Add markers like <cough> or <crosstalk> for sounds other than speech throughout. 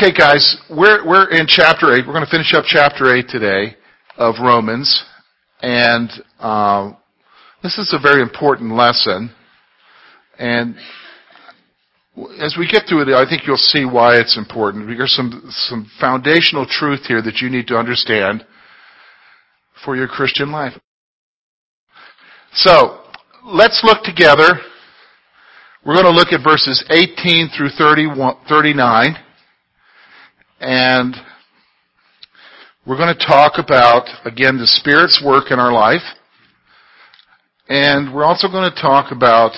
Okay, guys, we're, we're in chapter 8. We're going to finish up chapter 8 today of Romans. And uh, this is a very important lesson. And as we get through it, I think you'll see why it's important. There's some, some foundational truth here that you need to understand for your Christian life. So, let's look together. We're going to look at verses 18 through 39. And we're going to talk about, again, the Spirit's work in our life. And we're also going to talk about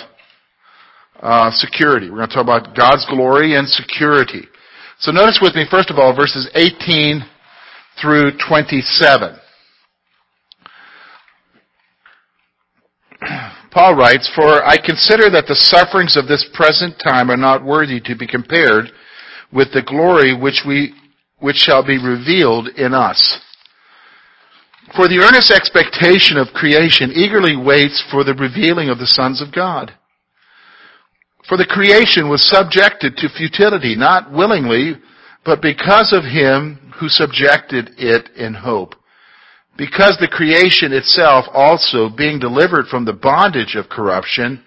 uh, security. We're going to talk about God's glory and security. So notice with me, first of all, verses 18 through 27. <clears throat> Paul writes, For I consider that the sufferings of this present time are not worthy to be compared with the glory which we, which shall be revealed in us. For the earnest expectation of creation eagerly waits for the revealing of the sons of God. For the creation was subjected to futility, not willingly, but because of him who subjected it in hope. Because the creation itself also, being delivered from the bondage of corruption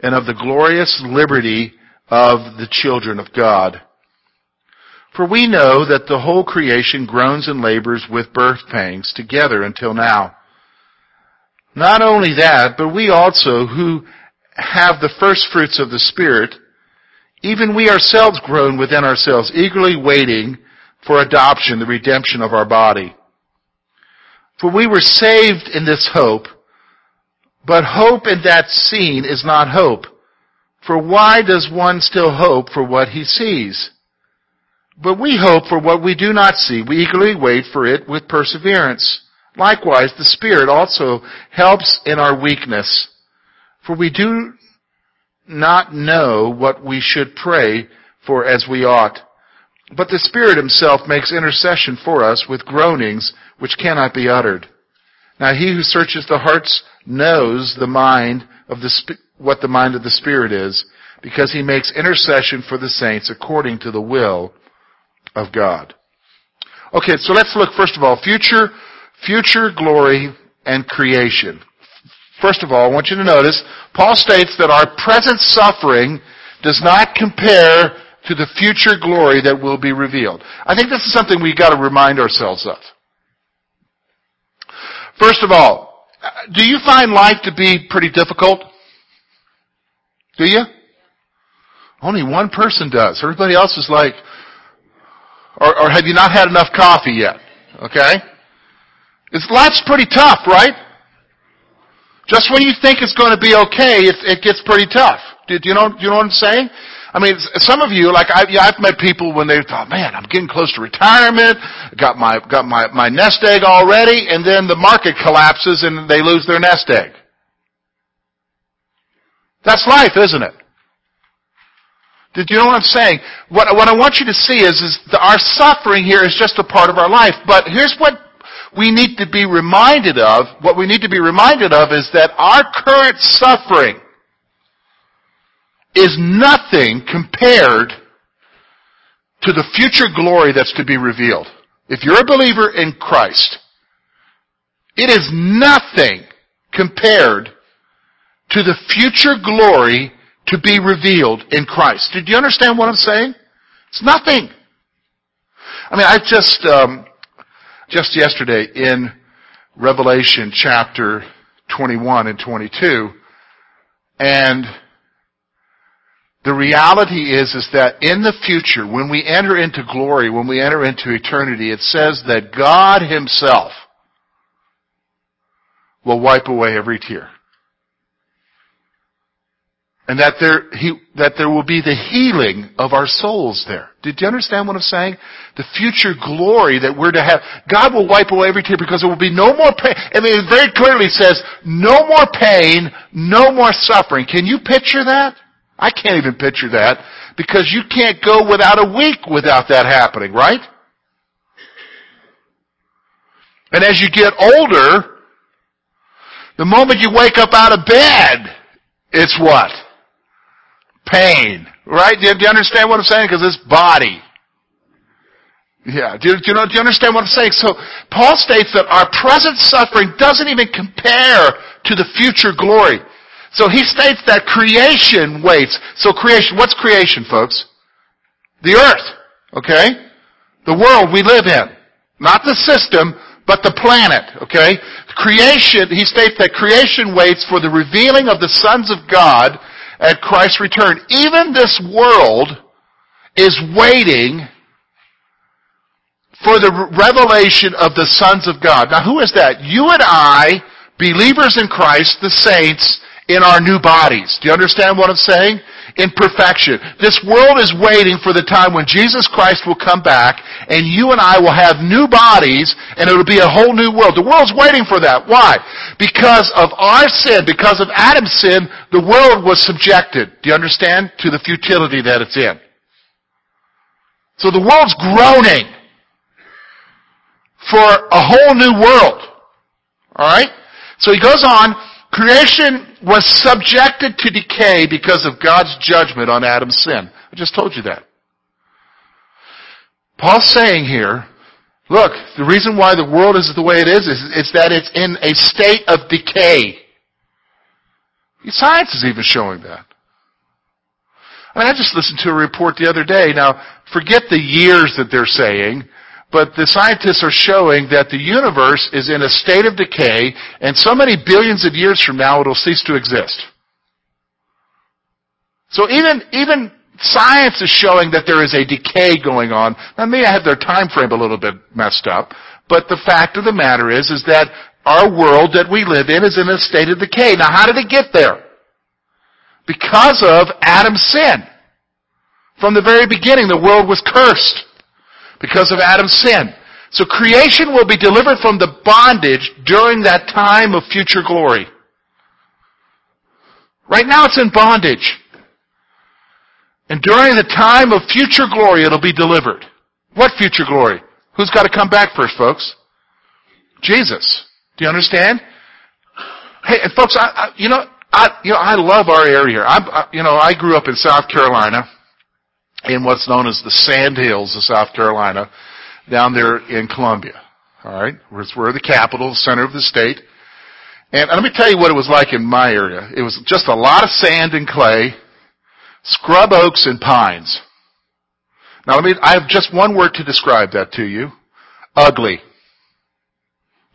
and of the glorious liberty of the children of God. For we know that the whole creation groans and labors with birth pangs together until now. Not only that, but we also who have the first fruits of the Spirit, even we ourselves groan within ourselves, eagerly waiting for adoption, the redemption of our body. For we were saved in this hope, but hope in that seen is not hope. For why does one still hope for what he sees? But we hope for what we do not see. We eagerly wait for it with perseverance. Likewise, the Spirit also helps in our weakness. For we do not know what we should pray for as we ought. But the Spirit Himself makes intercession for us with groanings which cannot be uttered. Now He who searches the hearts knows the mind of the, what the mind of the Spirit is, because He makes intercession for the saints according to the will of God. Okay, so let's look first of all, future, future glory and creation. First of all, I want you to notice, Paul states that our present suffering does not compare to the future glory that will be revealed. I think this is something we've got to remind ourselves of. First of all, do you find life to be pretty difficult? Do you? Only one person does. Everybody else is like, or, or have you not had enough coffee yet? Okay? It's, life's pretty tough, right? Just when you think it's going to be okay, it, it gets pretty tough. Do, do you know, do you know what I'm saying? I mean, some of you, like I, yeah, I've met people when they thought, man, I'm getting close to retirement, got my, got my, my nest egg already, and then the market collapses and they lose their nest egg. That's life, isn't it? Did you know what I'm saying? What, what I want you to see is, is our suffering here is just a part of our life. But here's what we need to be reminded of. What we need to be reminded of is that our current suffering is nothing compared to the future glory that's to be revealed. If you're a believer in Christ, it is nothing compared to the future glory to be revealed in Christ. Did you understand what I'm saying? It's nothing. I mean, I just, um, just yesterday in Revelation chapter 21 and 22, and the reality is, is that in the future, when we enter into glory, when we enter into eternity, it says that God Himself will wipe away every tear. And that there, he, that there will be the healing of our souls there. Did you understand what I'm saying? The future glory that we're to have. God will wipe away every tear because there will be no more pain. I mean, it very clearly says, no more pain, no more suffering. Can you picture that? I can't even picture that because you can't go without a week without that happening, right? And as you get older, the moment you wake up out of bed, it's what? Pain. Right? Do you, do you understand what I'm saying? Because this body Yeah. Do you, do, you know, do you understand what I'm saying? So Paul states that our present suffering doesn't even compare to the future glory. So he states that creation waits. So creation, what's creation, folks? The earth. Okay? The world we live in. Not the system, but the planet. Okay? Creation, he states that creation waits for the revealing of the sons of God at Christ's return. Even this world is waiting for the revelation of the sons of God. Now who is that? You and I, believers in Christ, the saints, in our new bodies. Do you understand what I'm saying? In perfection. This world is waiting for the time when Jesus Christ will come back and you and I will have new bodies and it'll be a whole new world. The world's waiting for that. Why? Because of our sin, because of Adam's sin, the world was subjected, do you understand, to the futility that it's in. So the world's groaning for a whole new world. Alright? So he goes on, creation was subjected to decay because of God's judgment on Adam's sin. I just told you that. Paul's saying here, look, the reason why the world is the way it is is, is that it's in a state of decay. Science is even showing that. I mean, I just listened to a report the other day. Now, forget the years that they're saying. But the scientists are showing that the universe is in a state of decay, and so many billions of years from now it'll cease to exist. So even, even science is showing that there is a decay going on. Now may I have their time frame a little bit messed up, but the fact of the matter is, is that our world that we live in is in a state of decay. Now how did it get there? Because of Adam's sin. From the very beginning, the world was cursed because of Adam's sin. So creation will be delivered from the bondage during that time of future glory. Right now it's in bondage. And during the time of future glory it'll be delivered. What future glory? Who's got to come back first, folks? Jesus. Do you understand? Hey, and folks, I, I, you know, I, you know, I love our area here. I, you know, I grew up in South Carolina in what's known as the Sand Hills of South Carolina, down there in Columbia. All right, we're the capital, center of the state. And let me tell you what it was like in my area. It was just a lot of sand and clay, scrub oaks and pines. Now let me, I have just one word to describe that to you. Ugly.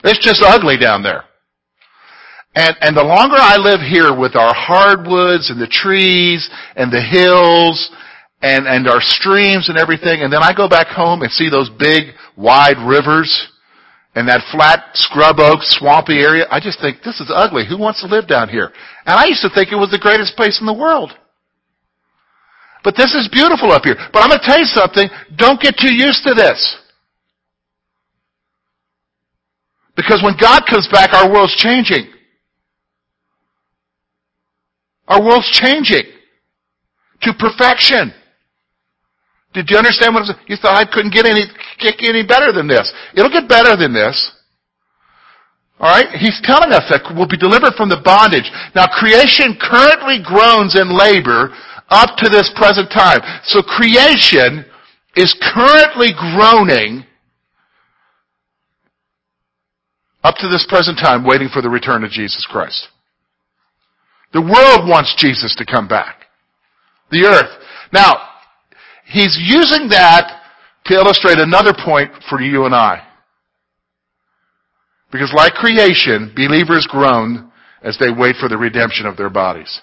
It's just ugly down there. And, and the longer I live here with our hardwoods and the trees and the hills and, and our streams and everything, and then I go back home and see those big, wide rivers and that flat scrub oak swampy area. I just think, this is ugly. Who wants to live down here? And I used to think it was the greatest place in the world. But this is beautiful up here. But I'm going to tell you something. Don't get too used to this. Because when God comes back, our world's changing. Our world's changing to perfection. Did you understand what I'm saying? You thought I couldn't get any, get any better than this. It'll get better than this. Alright? He's telling us that we'll be delivered from the bondage. Now creation currently groans in labor up to this present time. So creation is currently groaning up to this present time waiting for the return of Jesus Christ. The world wants Jesus to come back. The earth. Now, he's using that to illustrate another point for you and I. Because like creation, believers groan as they wait for the redemption of their bodies.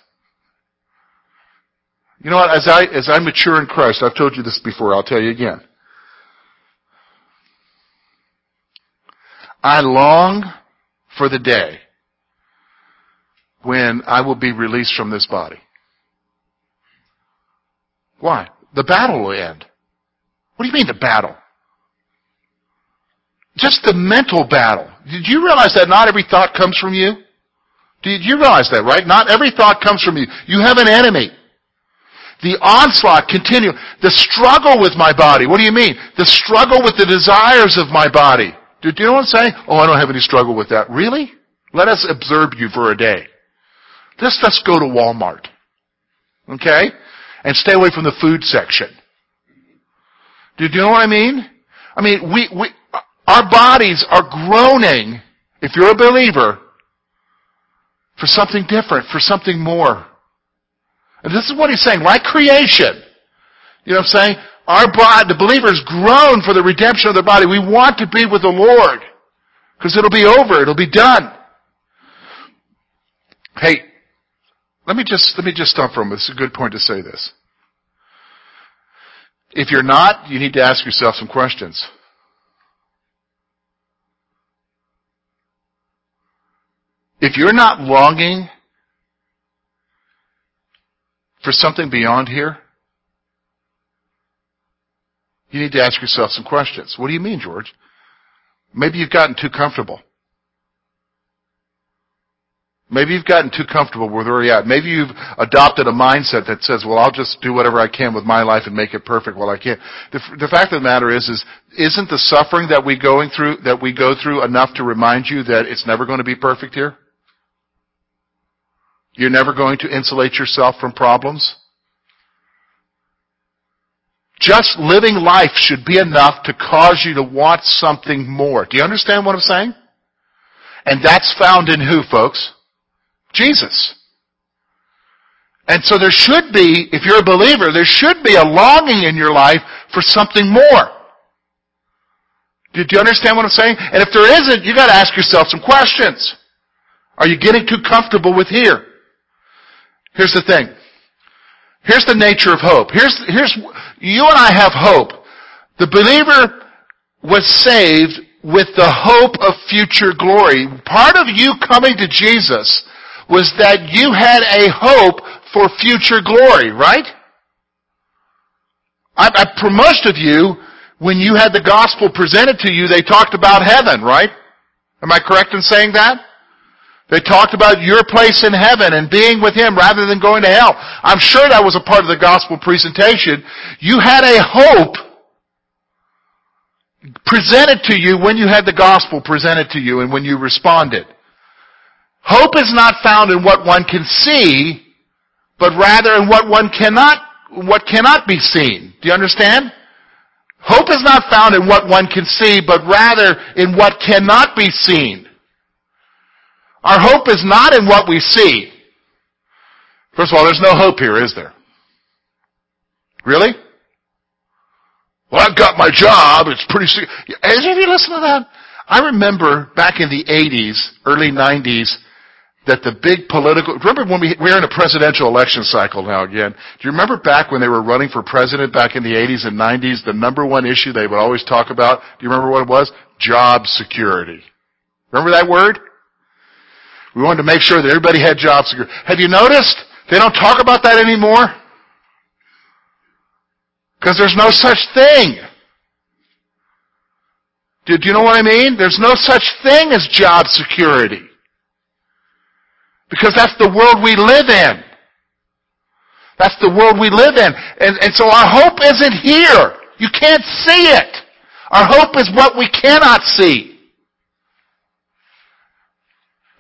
You know what, as I, as I mature in Christ, I've told you this before, I'll tell you again. I long for the day when I will be released from this body. Why? The battle will end. What do you mean the battle? Just the mental battle. Did you realize that not every thought comes from you? Did you realize that, right? Not every thought comes from you. You have an enemy. The onslaught continue. The struggle with my body. What do you mean? The struggle with the desires of my body. Do you know what I'm saying? Oh, I don't have any struggle with that. Really? Let us observe you for a day. Let's, let's go to Walmart. Okay? And stay away from the food section. Do you know what I mean? I mean, we, we, our bodies are groaning, if you're a believer, for something different, for something more. And this is what he's saying, like creation. You know what I'm saying? Our body, the believers groan for the redemption of their body. We want to be with the Lord. Because it'll be over. It'll be done. Hey, let me just, let me just stop for a moment. It's a good point to say this. If you're not, you need to ask yourself some questions. If you're not longing for something beyond here, you need to ask yourself some questions. What do you mean, George? Maybe you've gotten too comfortable. Maybe you've gotten too comfortable with where you're at. Maybe you've adopted a mindset that says, well, I'll just do whatever I can with my life and make it perfect while I can. The, the fact of the matter is, is, isn't the suffering that we going through, that we go through enough to remind you that it's never going to be perfect here? You're never going to insulate yourself from problems? Just living life should be enough to cause you to want something more. Do you understand what I'm saying? And that's found in who, folks? Jesus. And so there should be, if you're a believer, there should be a longing in your life for something more. Do you understand what I'm saying? And if there isn't, you gotta ask yourself some questions. Are you getting too comfortable with here? Here's the thing. Here's the nature of hope. Here's, here's, you and I have hope. The believer was saved with the hope of future glory. Part of you coming to Jesus was that you had a hope for future glory, right? I, I, for most of you, when you had the gospel presented to you, they talked about heaven, right? Am I correct in saying that? They talked about your place in heaven and being with Him rather than going to hell. I'm sure that was a part of the gospel presentation. You had a hope presented to you when you had the gospel presented to you and when you responded. Hope is not found in what one can see, but rather in what one cannot, what cannot be seen. Do you understand? Hope is not found in what one can see, but rather in what cannot be seen. Our hope is not in what we see. First of all, there's no hope here, is there? Really? Well, I've got my job. It's pretty. Any of you listened to that? I remember back in the 80s, early 90s, that the big political, remember when we, we're in a presidential election cycle now again. Do you remember back when they were running for president back in the 80s and 90s, the number one issue they would always talk about, do you remember what it was? Job security. Remember that word? We wanted to make sure that everybody had job security. Have you noticed they don't talk about that anymore? Because there's no such thing. Do, do you know what I mean? There's no such thing as job security. Because that's the world we live in. That's the world we live in. And, and so our hope isn't here. You can't see it. Our hope is what we cannot see.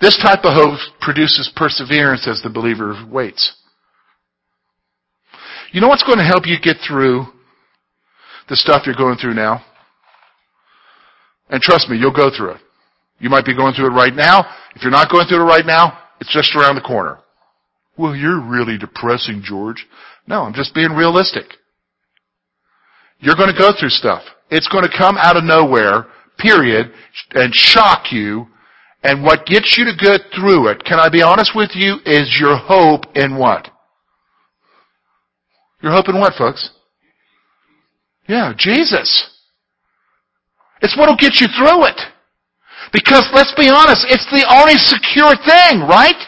This type of hope produces perseverance as the believer waits. You know what's going to help you get through the stuff you're going through now? And trust me, you'll go through it. You might be going through it right now. If you're not going through it right now, it's just around the corner. Well, you're really depressing, George. No, I'm just being realistic. You're going to go through stuff. It's going to come out of nowhere, period, and shock you and what gets you to get through it, can I be honest with you, is your hope in what? Your hope in what, folks? Yeah, Jesus. It's what'll get you through it. Because let's be honest, it's the only secure thing, right?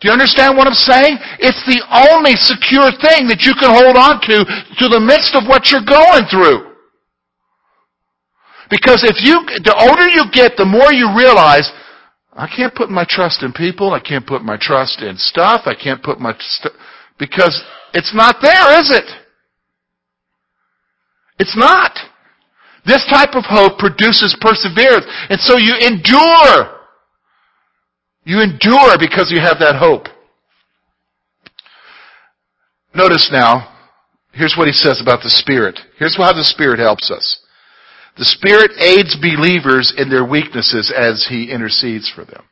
Do you understand what I'm saying? It's the only secure thing that you can hold on to to the midst of what you're going through. Because if you, the older you get, the more you realize, I can't put my trust in people, I can't put my trust in stuff, I can't put my, st- because it's not there, is it? It's not. This type of hope produces perseverance. And so you endure. You endure because you have that hope. Notice now, here's what he says about the Spirit. Here's how the Spirit helps us. The Spirit aids believers in their weaknesses as He intercedes for them.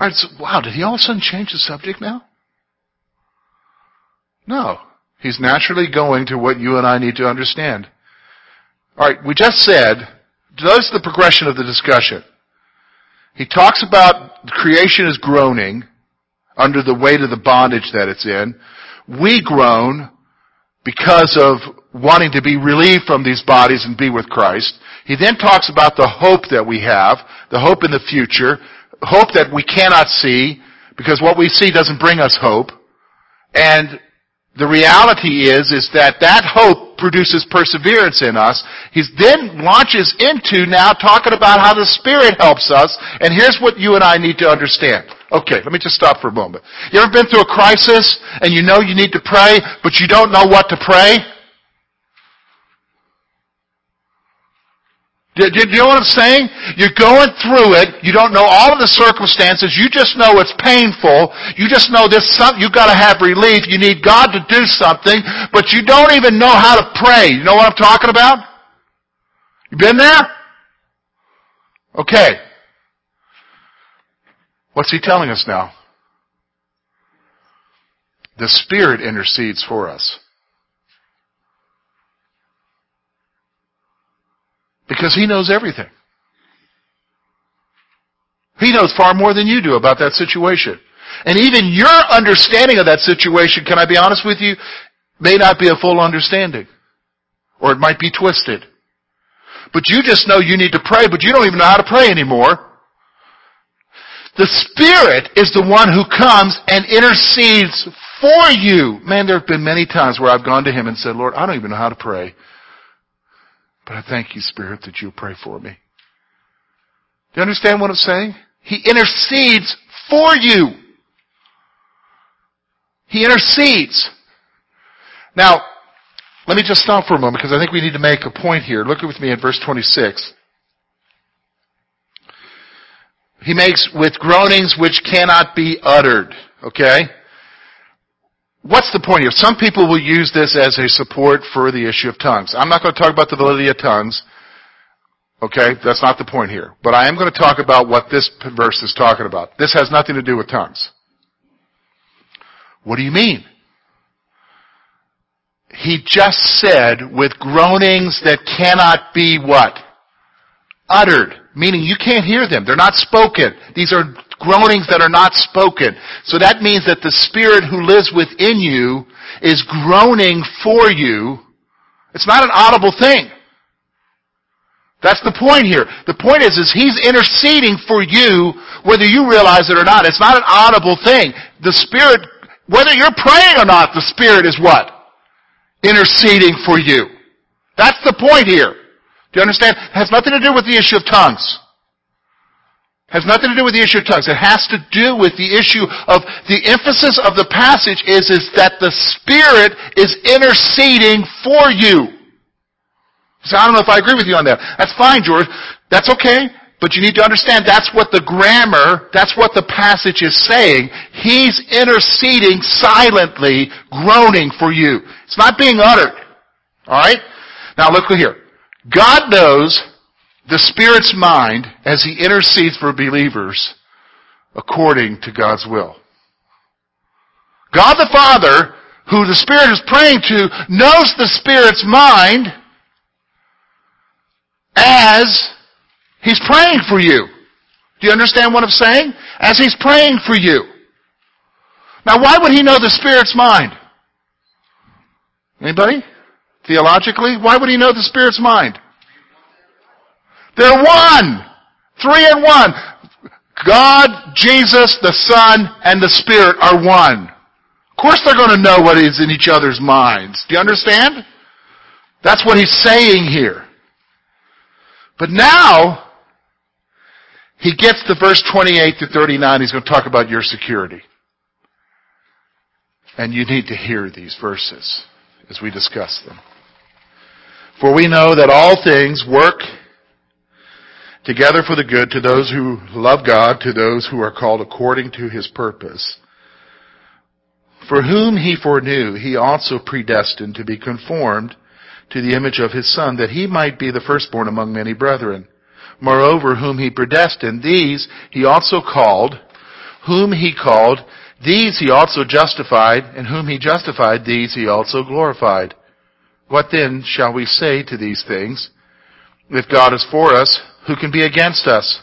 Alright, so, wow, did he all of a sudden change the subject now? No. He's naturally going to what you and I need to understand. Alright, we just said, notice the progression of the discussion. He talks about creation is groaning under the weight of the bondage that it's in. We groan because of wanting to be relieved from these bodies and be with Christ. He then talks about the hope that we have, the hope in the future, hope that we cannot see, because what we see doesn't bring us hope. And the reality is, is that that hope produces perseverance in us. He then launches into now talking about how the Spirit helps us, and here's what you and I need to understand. Okay, let me just stop for a moment. You ever been through a crisis, and you know you need to pray, but you don't know what to pray? Do, do, you know what I'm saying? You're going through it. You don't know all of the circumstances. You just know it's painful. You just know this something. You've got to have relief. You need God to do something, but you don't even know how to pray. You know what I'm talking about? You been there? Okay. What's he telling us now? The Spirit intercedes for us. Because He knows everything. He knows far more than you do about that situation. And even your understanding of that situation, can I be honest with you, may not be a full understanding. Or it might be twisted. But you just know you need to pray, but you don't even know how to pray anymore. The Spirit is the one who comes and intercedes for you. Man, there have been many times where I've gone to Him and said, Lord, I don't even know how to pray. But I thank you, Spirit, that you'll pray for me. Do you understand what I'm saying? He intercedes for you. He intercedes. Now, let me just stop for a moment because I think we need to make a point here. Look with me at verse 26. He makes with groanings which cannot be uttered. Okay? What's the point here? Some people will use this as a support for the issue of tongues. I'm not going to talk about the validity of tongues. Okay, that's not the point here. But I am going to talk about what this verse is talking about. This has nothing to do with tongues. What do you mean? He just said, with groanings that cannot be what? Uttered. Meaning you can't hear them. They're not spoken. These are groanings that are not spoken. So that means that the Spirit who lives within you is groaning for you. It's not an audible thing. That's the point here. The point is, is He's interceding for you whether you realize it or not. It's not an audible thing. The Spirit, whether you're praying or not, the Spirit is what? Interceding for you. That's the point here. Do you understand? It has nothing to do with the issue of tongues. Has nothing to do with the issue of tongues. It has to do with the issue of the emphasis of the passage is, is that the Spirit is interceding for you. So I don't know if I agree with you on that. That's fine, George. That's okay. But you need to understand that's what the grammar, that's what the passage is saying. He's interceding silently, groaning for you. It's not being uttered. Alright? Now look here. God knows the Spirit's mind as He intercedes for believers according to God's will. God the Father, who the Spirit is praying to, knows the Spirit's mind as He's praying for you. Do you understand what I'm saying? As He's praying for you. Now why would He know the Spirit's mind? Anybody? Theologically? Why would He know the Spirit's mind? They're one. Three and one. God, Jesus, the Son, and the Spirit are one. Of course they're going to know what is in each other's minds. Do you understand? That's what he's saying here. But now, he gets to verse 28 to 39. He's going to talk about your security. And you need to hear these verses as we discuss them. For we know that all things work together for the good to those who love God, to those who are called according to his purpose. For whom he foreknew, he also predestined to be conformed to the image of his Son, that he might be the firstborn among many brethren. Moreover, whom he predestined, these he also called. Whom he called, these he also justified, and whom he justified, these he also glorified. What then shall we say to these things? If God is for us, who can be against us?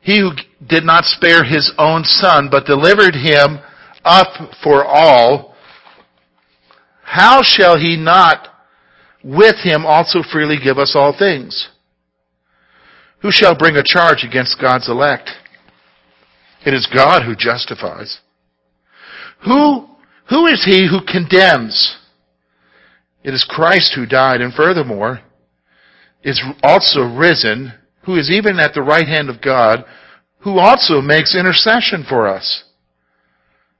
He who did not spare his own son, but delivered him up for all, how shall he not with him also freely give us all things? Who shall bring a charge against God's elect? It is God who justifies. Who, who is he who condemns? It is Christ who died and furthermore is also risen, who is even at the right hand of God, who also makes intercession for us.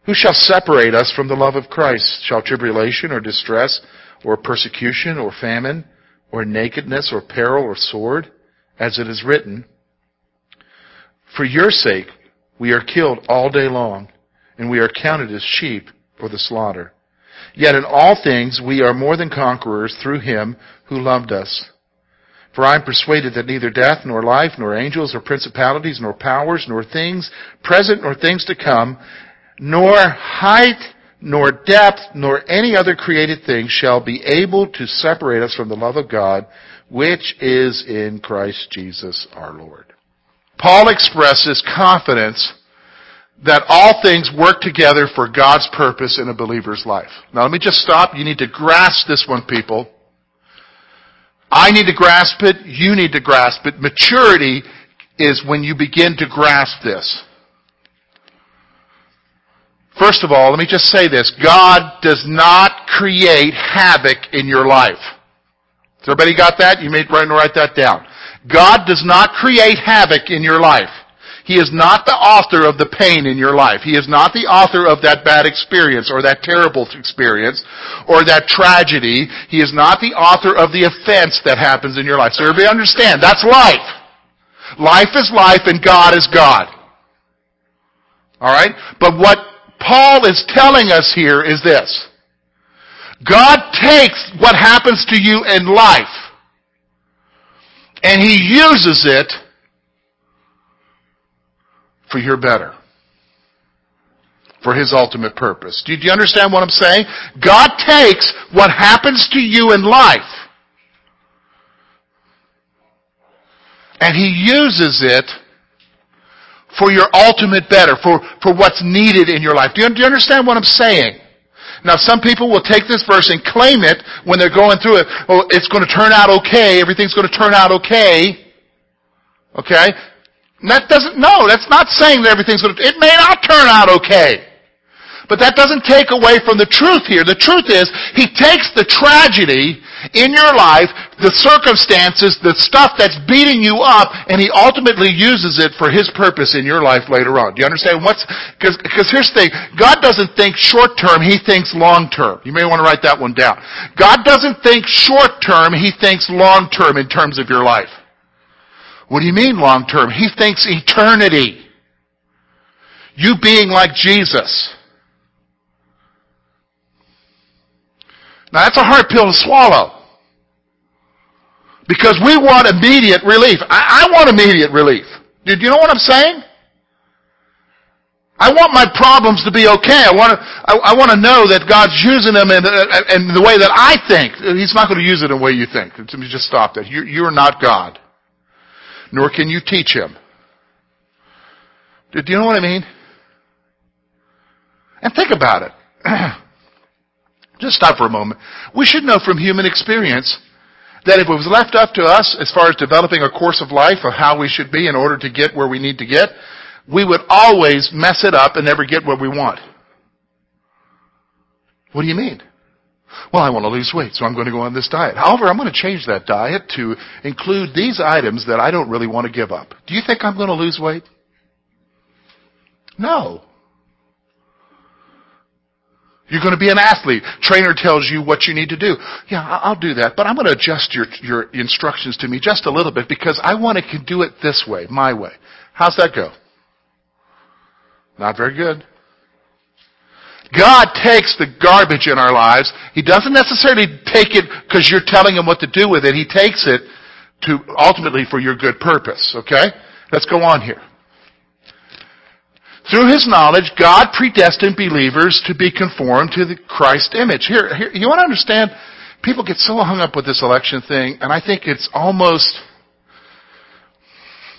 Who shall separate us from the love of Christ? Shall tribulation or distress or persecution or famine or nakedness or peril or sword? As it is written, For your sake we are killed all day long, and we are counted as sheep for the slaughter. Yet in all things we are more than conquerors through him who loved us. For I am persuaded that neither death, nor life, nor angels, nor principalities, nor powers, nor things present, nor things to come, nor height, nor depth, nor any other created thing shall be able to separate us from the love of God, which is in Christ Jesus our Lord. Paul expresses confidence that all things work together for God's purpose in a believer's life. Now let me just stop. You need to grasp this one, people. I need to grasp it. You need to grasp it. Maturity is when you begin to grasp this. First of all, let me just say this. God does not create havoc in your life. Has everybody got that? You may write that down. God does not create havoc in your life. He is not the author of the pain in your life. He is not the author of that bad experience or that terrible experience or that tragedy. He is not the author of the offense that happens in your life. So everybody understand, that's life. Life is life and God is God. Alright? But what Paul is telling us here is this. God takes what happens to you in life and He uses it for your better. For His ultimate purpose. Do you understand what I'm saying? God takes what happens to you in life and He uses it for your ultimate better, for, for what's needed in your life. Do you, do you understand what I'm saying? Now some people will take this verse and claim it when they're going through it. Oh, it's going to turn out okay. Everything's going to turn out okay. Okay? That doesn't, no, that's not saying that everything's going to, it may not turn out okay. But that doesn't take away from the truth here. The truth is, He takes the tragedy in your life, the circumstances, the stuff that's beating you up, and He ultimately uses it for His purpose in your life later on. Do you understand what's, cause, cause here's the thing, God doesn't think short term, He thinks long term. You may want to write that one down. God doesn't think short term, He thinks long term in terms of your life. What do you mean long term? He thinks eternity. You being like Jesus. Now that's a hard pill to swallow. Because we want immediate relief. I, I want immediate relief. Do you know what I'm saying? I want my problems to be okay. I want to, I, I want to know that God's using them in, in the way that I think. He's not going to use it in the way you think. Just stop that. You, you're not God nor can you teach him. Do you know what I mean? And think about it. <clears throat> Just stop for a moment. We should know from human experience that if it was left up to us as far as developing a course of life of how we should be in order to get where we need to get, we would always mess it up and never get what we want. What do you mean? Well, I want to lose weight, so I'm going to go on this diet. However, I'm going to change that diet to include these items that I don't really want to give up. Do you think I'm going to lose weight? No. You're going to be an athlete. Trainer tells you what you need to do. Yeah, I'll do that, but I'm going to adjust your, your instructions to me just a little bit because I want to do it this way, my way. How's that go? Not very good. God takes the garbage in our lives. He doesn't necessarily take it because you're telling him what to do with it. He takes it to ultimately for your good purpose. Okay? Let's go on here. Through his knowledge, God predestined believers to be conformed to the Christ image. Here, here, you want to understand, people get so hung up with this election thing, and I think it's almost,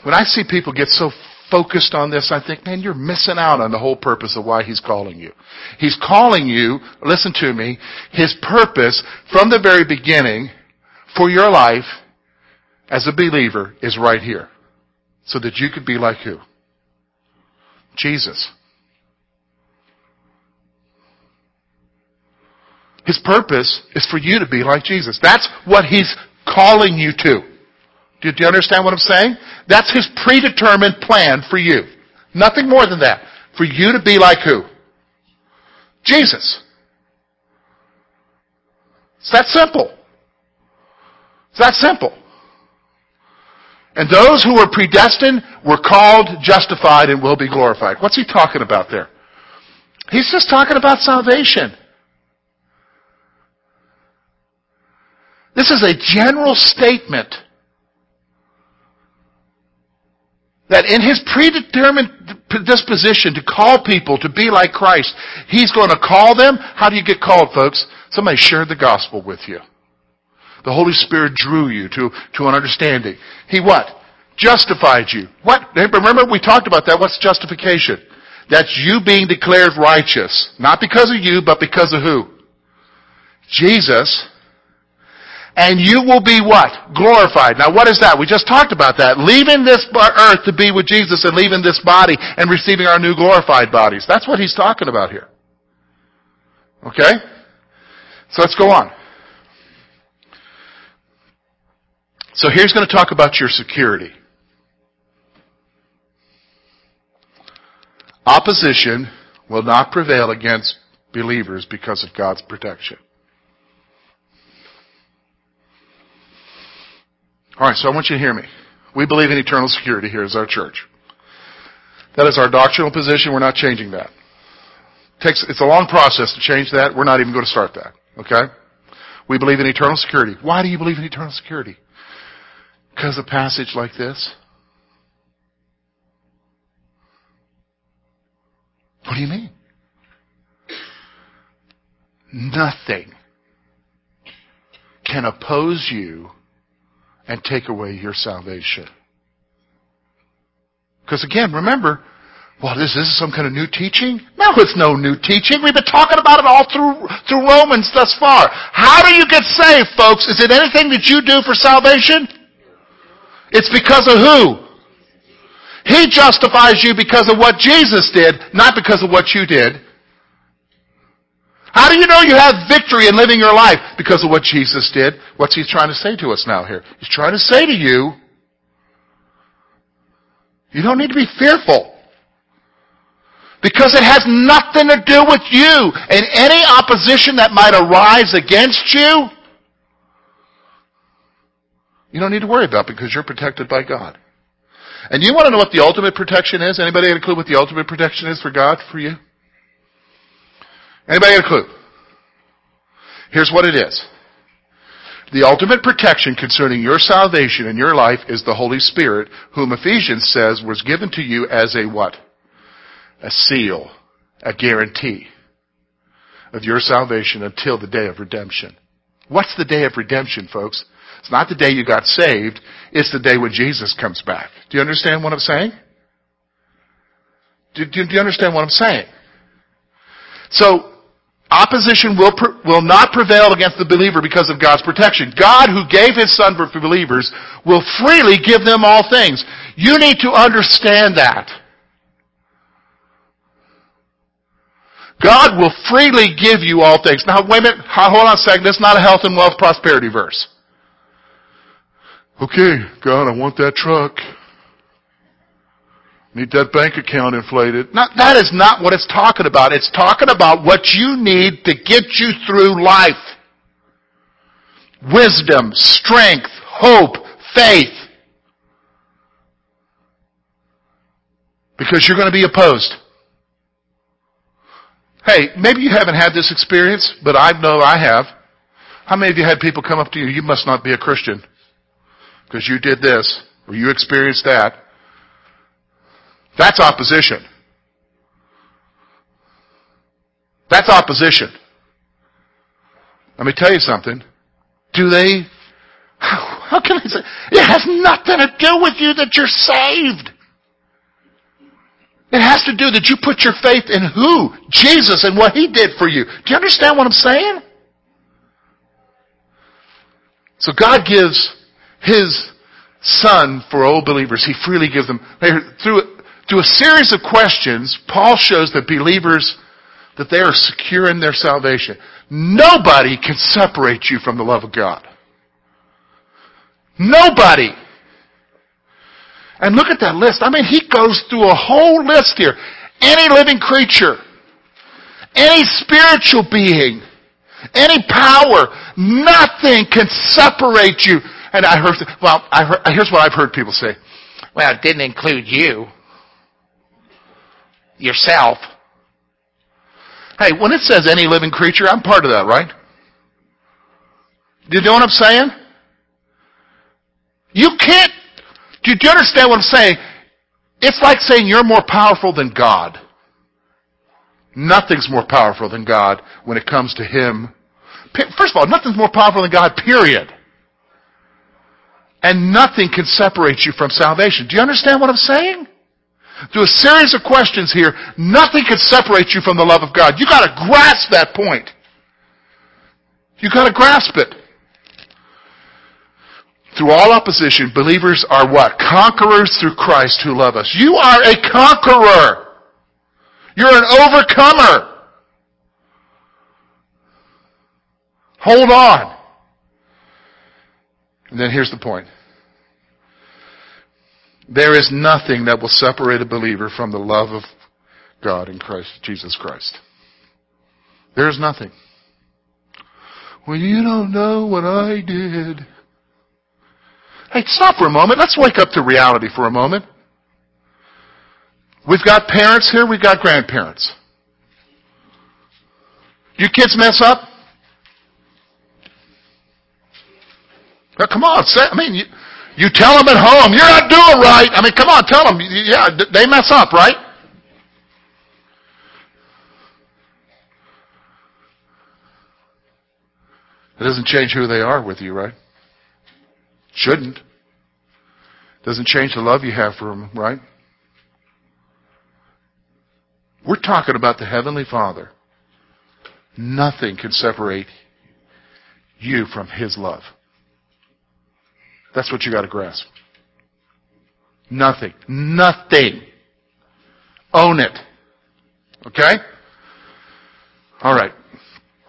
when I see people get so focused on this, I think, man, you're missing out on the whole purpose of why he's calling you. He's calling you, listen to me, his purpose from the very beginning for your life as a believer is right here. So that you could be like who? Jesus. His purpose is for you to be like Jesus. That's what He's calling you to. Do you understand what I'm saying? That's His predetermined plan for you. Nothing more than that. For you to be like who? Jesus. It's that simple. It's that simple. And those who were predestined were called, justified, and will be glorified. What's he talking about there? He's just talking about salvation. This is a general statement that in his predetermined disposition to call people to be like Christ, he's going to call them. How do you get called, folks? Somebody shared the gospel with you. The Holy Spirit drew you to, to an understanding. He what? Justified you. What? Remember we talked about that. What's justification? That's you being declared righteous. Not because of you, but because of who? Jesus. And you will be what? Glorified. Now what is that? We just talked about that. Leaving this earth to be with Jesus and leaving this body and receiving our new glorified bodies. That's what he's talking about here. Okay? So let's go on. So here's going to talk about your security. Opposition will not prevail against believers because of God's protection. Alright, so I want you to hear me. We believe in eternal security here as our church. That is our doctrinal position. We're not changing that. It takes, it's a long process to change that. We're not even going to start that. Okay? We believe in eternal security. Why do you believe in eternal security? Because a passage like this? What do you mean? Nothing can oppose you and take away your salvation. Because again, remember, well, is this is some kind of new teaching? No, it's no new teaching. We've been talking about it all through, through Romans thus far. How do you get saved, folks? Is it anything that you do for salvation? It's because of who? He justifies you because of what Jesus did, not because of what you did. How do you know you have victory in living your life? Because of what Jesus did. What's he trying to say to us now here? He's trying to say to you, you don't need to be fearful. Because it has nothing to do with you. And any opposition that might arise against you, you don't need to worry about because you're protected by God. And you want to know what the ultimate protection is? Anybody got a clue what the ultimate protection is for God, for you? Anybody got a clue? Here's what it is. The ultimate protection concerning your salvation and your life is the Holy Spirit, whom Ephesians says was given to you as a what? A seal, a guarantee of your salvation until the day of redemption. What's the day of redemption, folks? It's not the day you got saved. It's the day when Jesus comes back. Do you understand what I'm saying? Do, do, do you understand what I'm saying? So, opposition will, will not prevail against the believer because of God's protection. God, who gave His Son for believers, will freely give them all things. You need to understand that. God will freely give you all things. Now, wait a minute. Hold on a second. That's not a health and wealth prosperity verse. Okay, God, I want that truck. Need that bank account inflated. Not, that is not what it's talking about. It's talking about what you need to get you through life. Wisdom, strength, hope, faith. Because you're going to be opposed. Hey, maybe you haven't had this experience, but I know I have. How many of you had people come up to you, you must not be a Christian because you did this or you experienced that? That's opposition. That's opposition. Let me tell you something. Do they, how can I say, it has nothing to do with you that you're saved. It has to do that you put your faith in who? Jesus and what He did for you. Do you understand what I'm saying? So God gives His Son for all believers. He freely gives them. Through, through a series of questions, Paul shows that believers, that they are secure in their salvation. Nobody can separate you from the love of God. Nobody. And look at that list. I mean, he goes through a whole list here. Any living creature, any spiritual being, any power, nothing can separate you. And I heard, well, I heard, here's what I've heard people say. Well, it didn't include you. Yourself. Hey, when it says any living creature, I'm part of that, right? Do you know what I'm saying? You can't do you understand what I'm saying? It's like saying you're more powerful than God. Nothing's more powerful than God when it comes to Him. First of all, nothing's more powerful than God, period. And nothing can separate you from salvation. Do you understand what I'm saying? Through a series of questions here, nothing could separate you from the love of God. You gotta grasp that point. You gotta grasp it. Through all opposition, believers are what? Conquerors through Christ who love us. You are a conqueror. You're an overcomer. Hold on. And then here's the point. There is nothing that will separate a believer from the love of God in Christ, Jesus Christ. There is nothing. Well, you don't know what I did. Hey, stop for a moment. Let's wake up to reality for a moment. We've got parents here, we've got grandparents. Your kids mess up? Well, come on, say, I mean, you, you tell them at home, you're not doing right. I mean, come on, tell them. Yeah, they mess up, right? It doesn't change who they are with you, right? Shouldn't. Doesn't change the love you have for them, right? We're talking about the Heavenly Father. Nothing can separate you from His love. That's what you gotta grasp. Nothing. Nothing. Own it. Okay? Alright.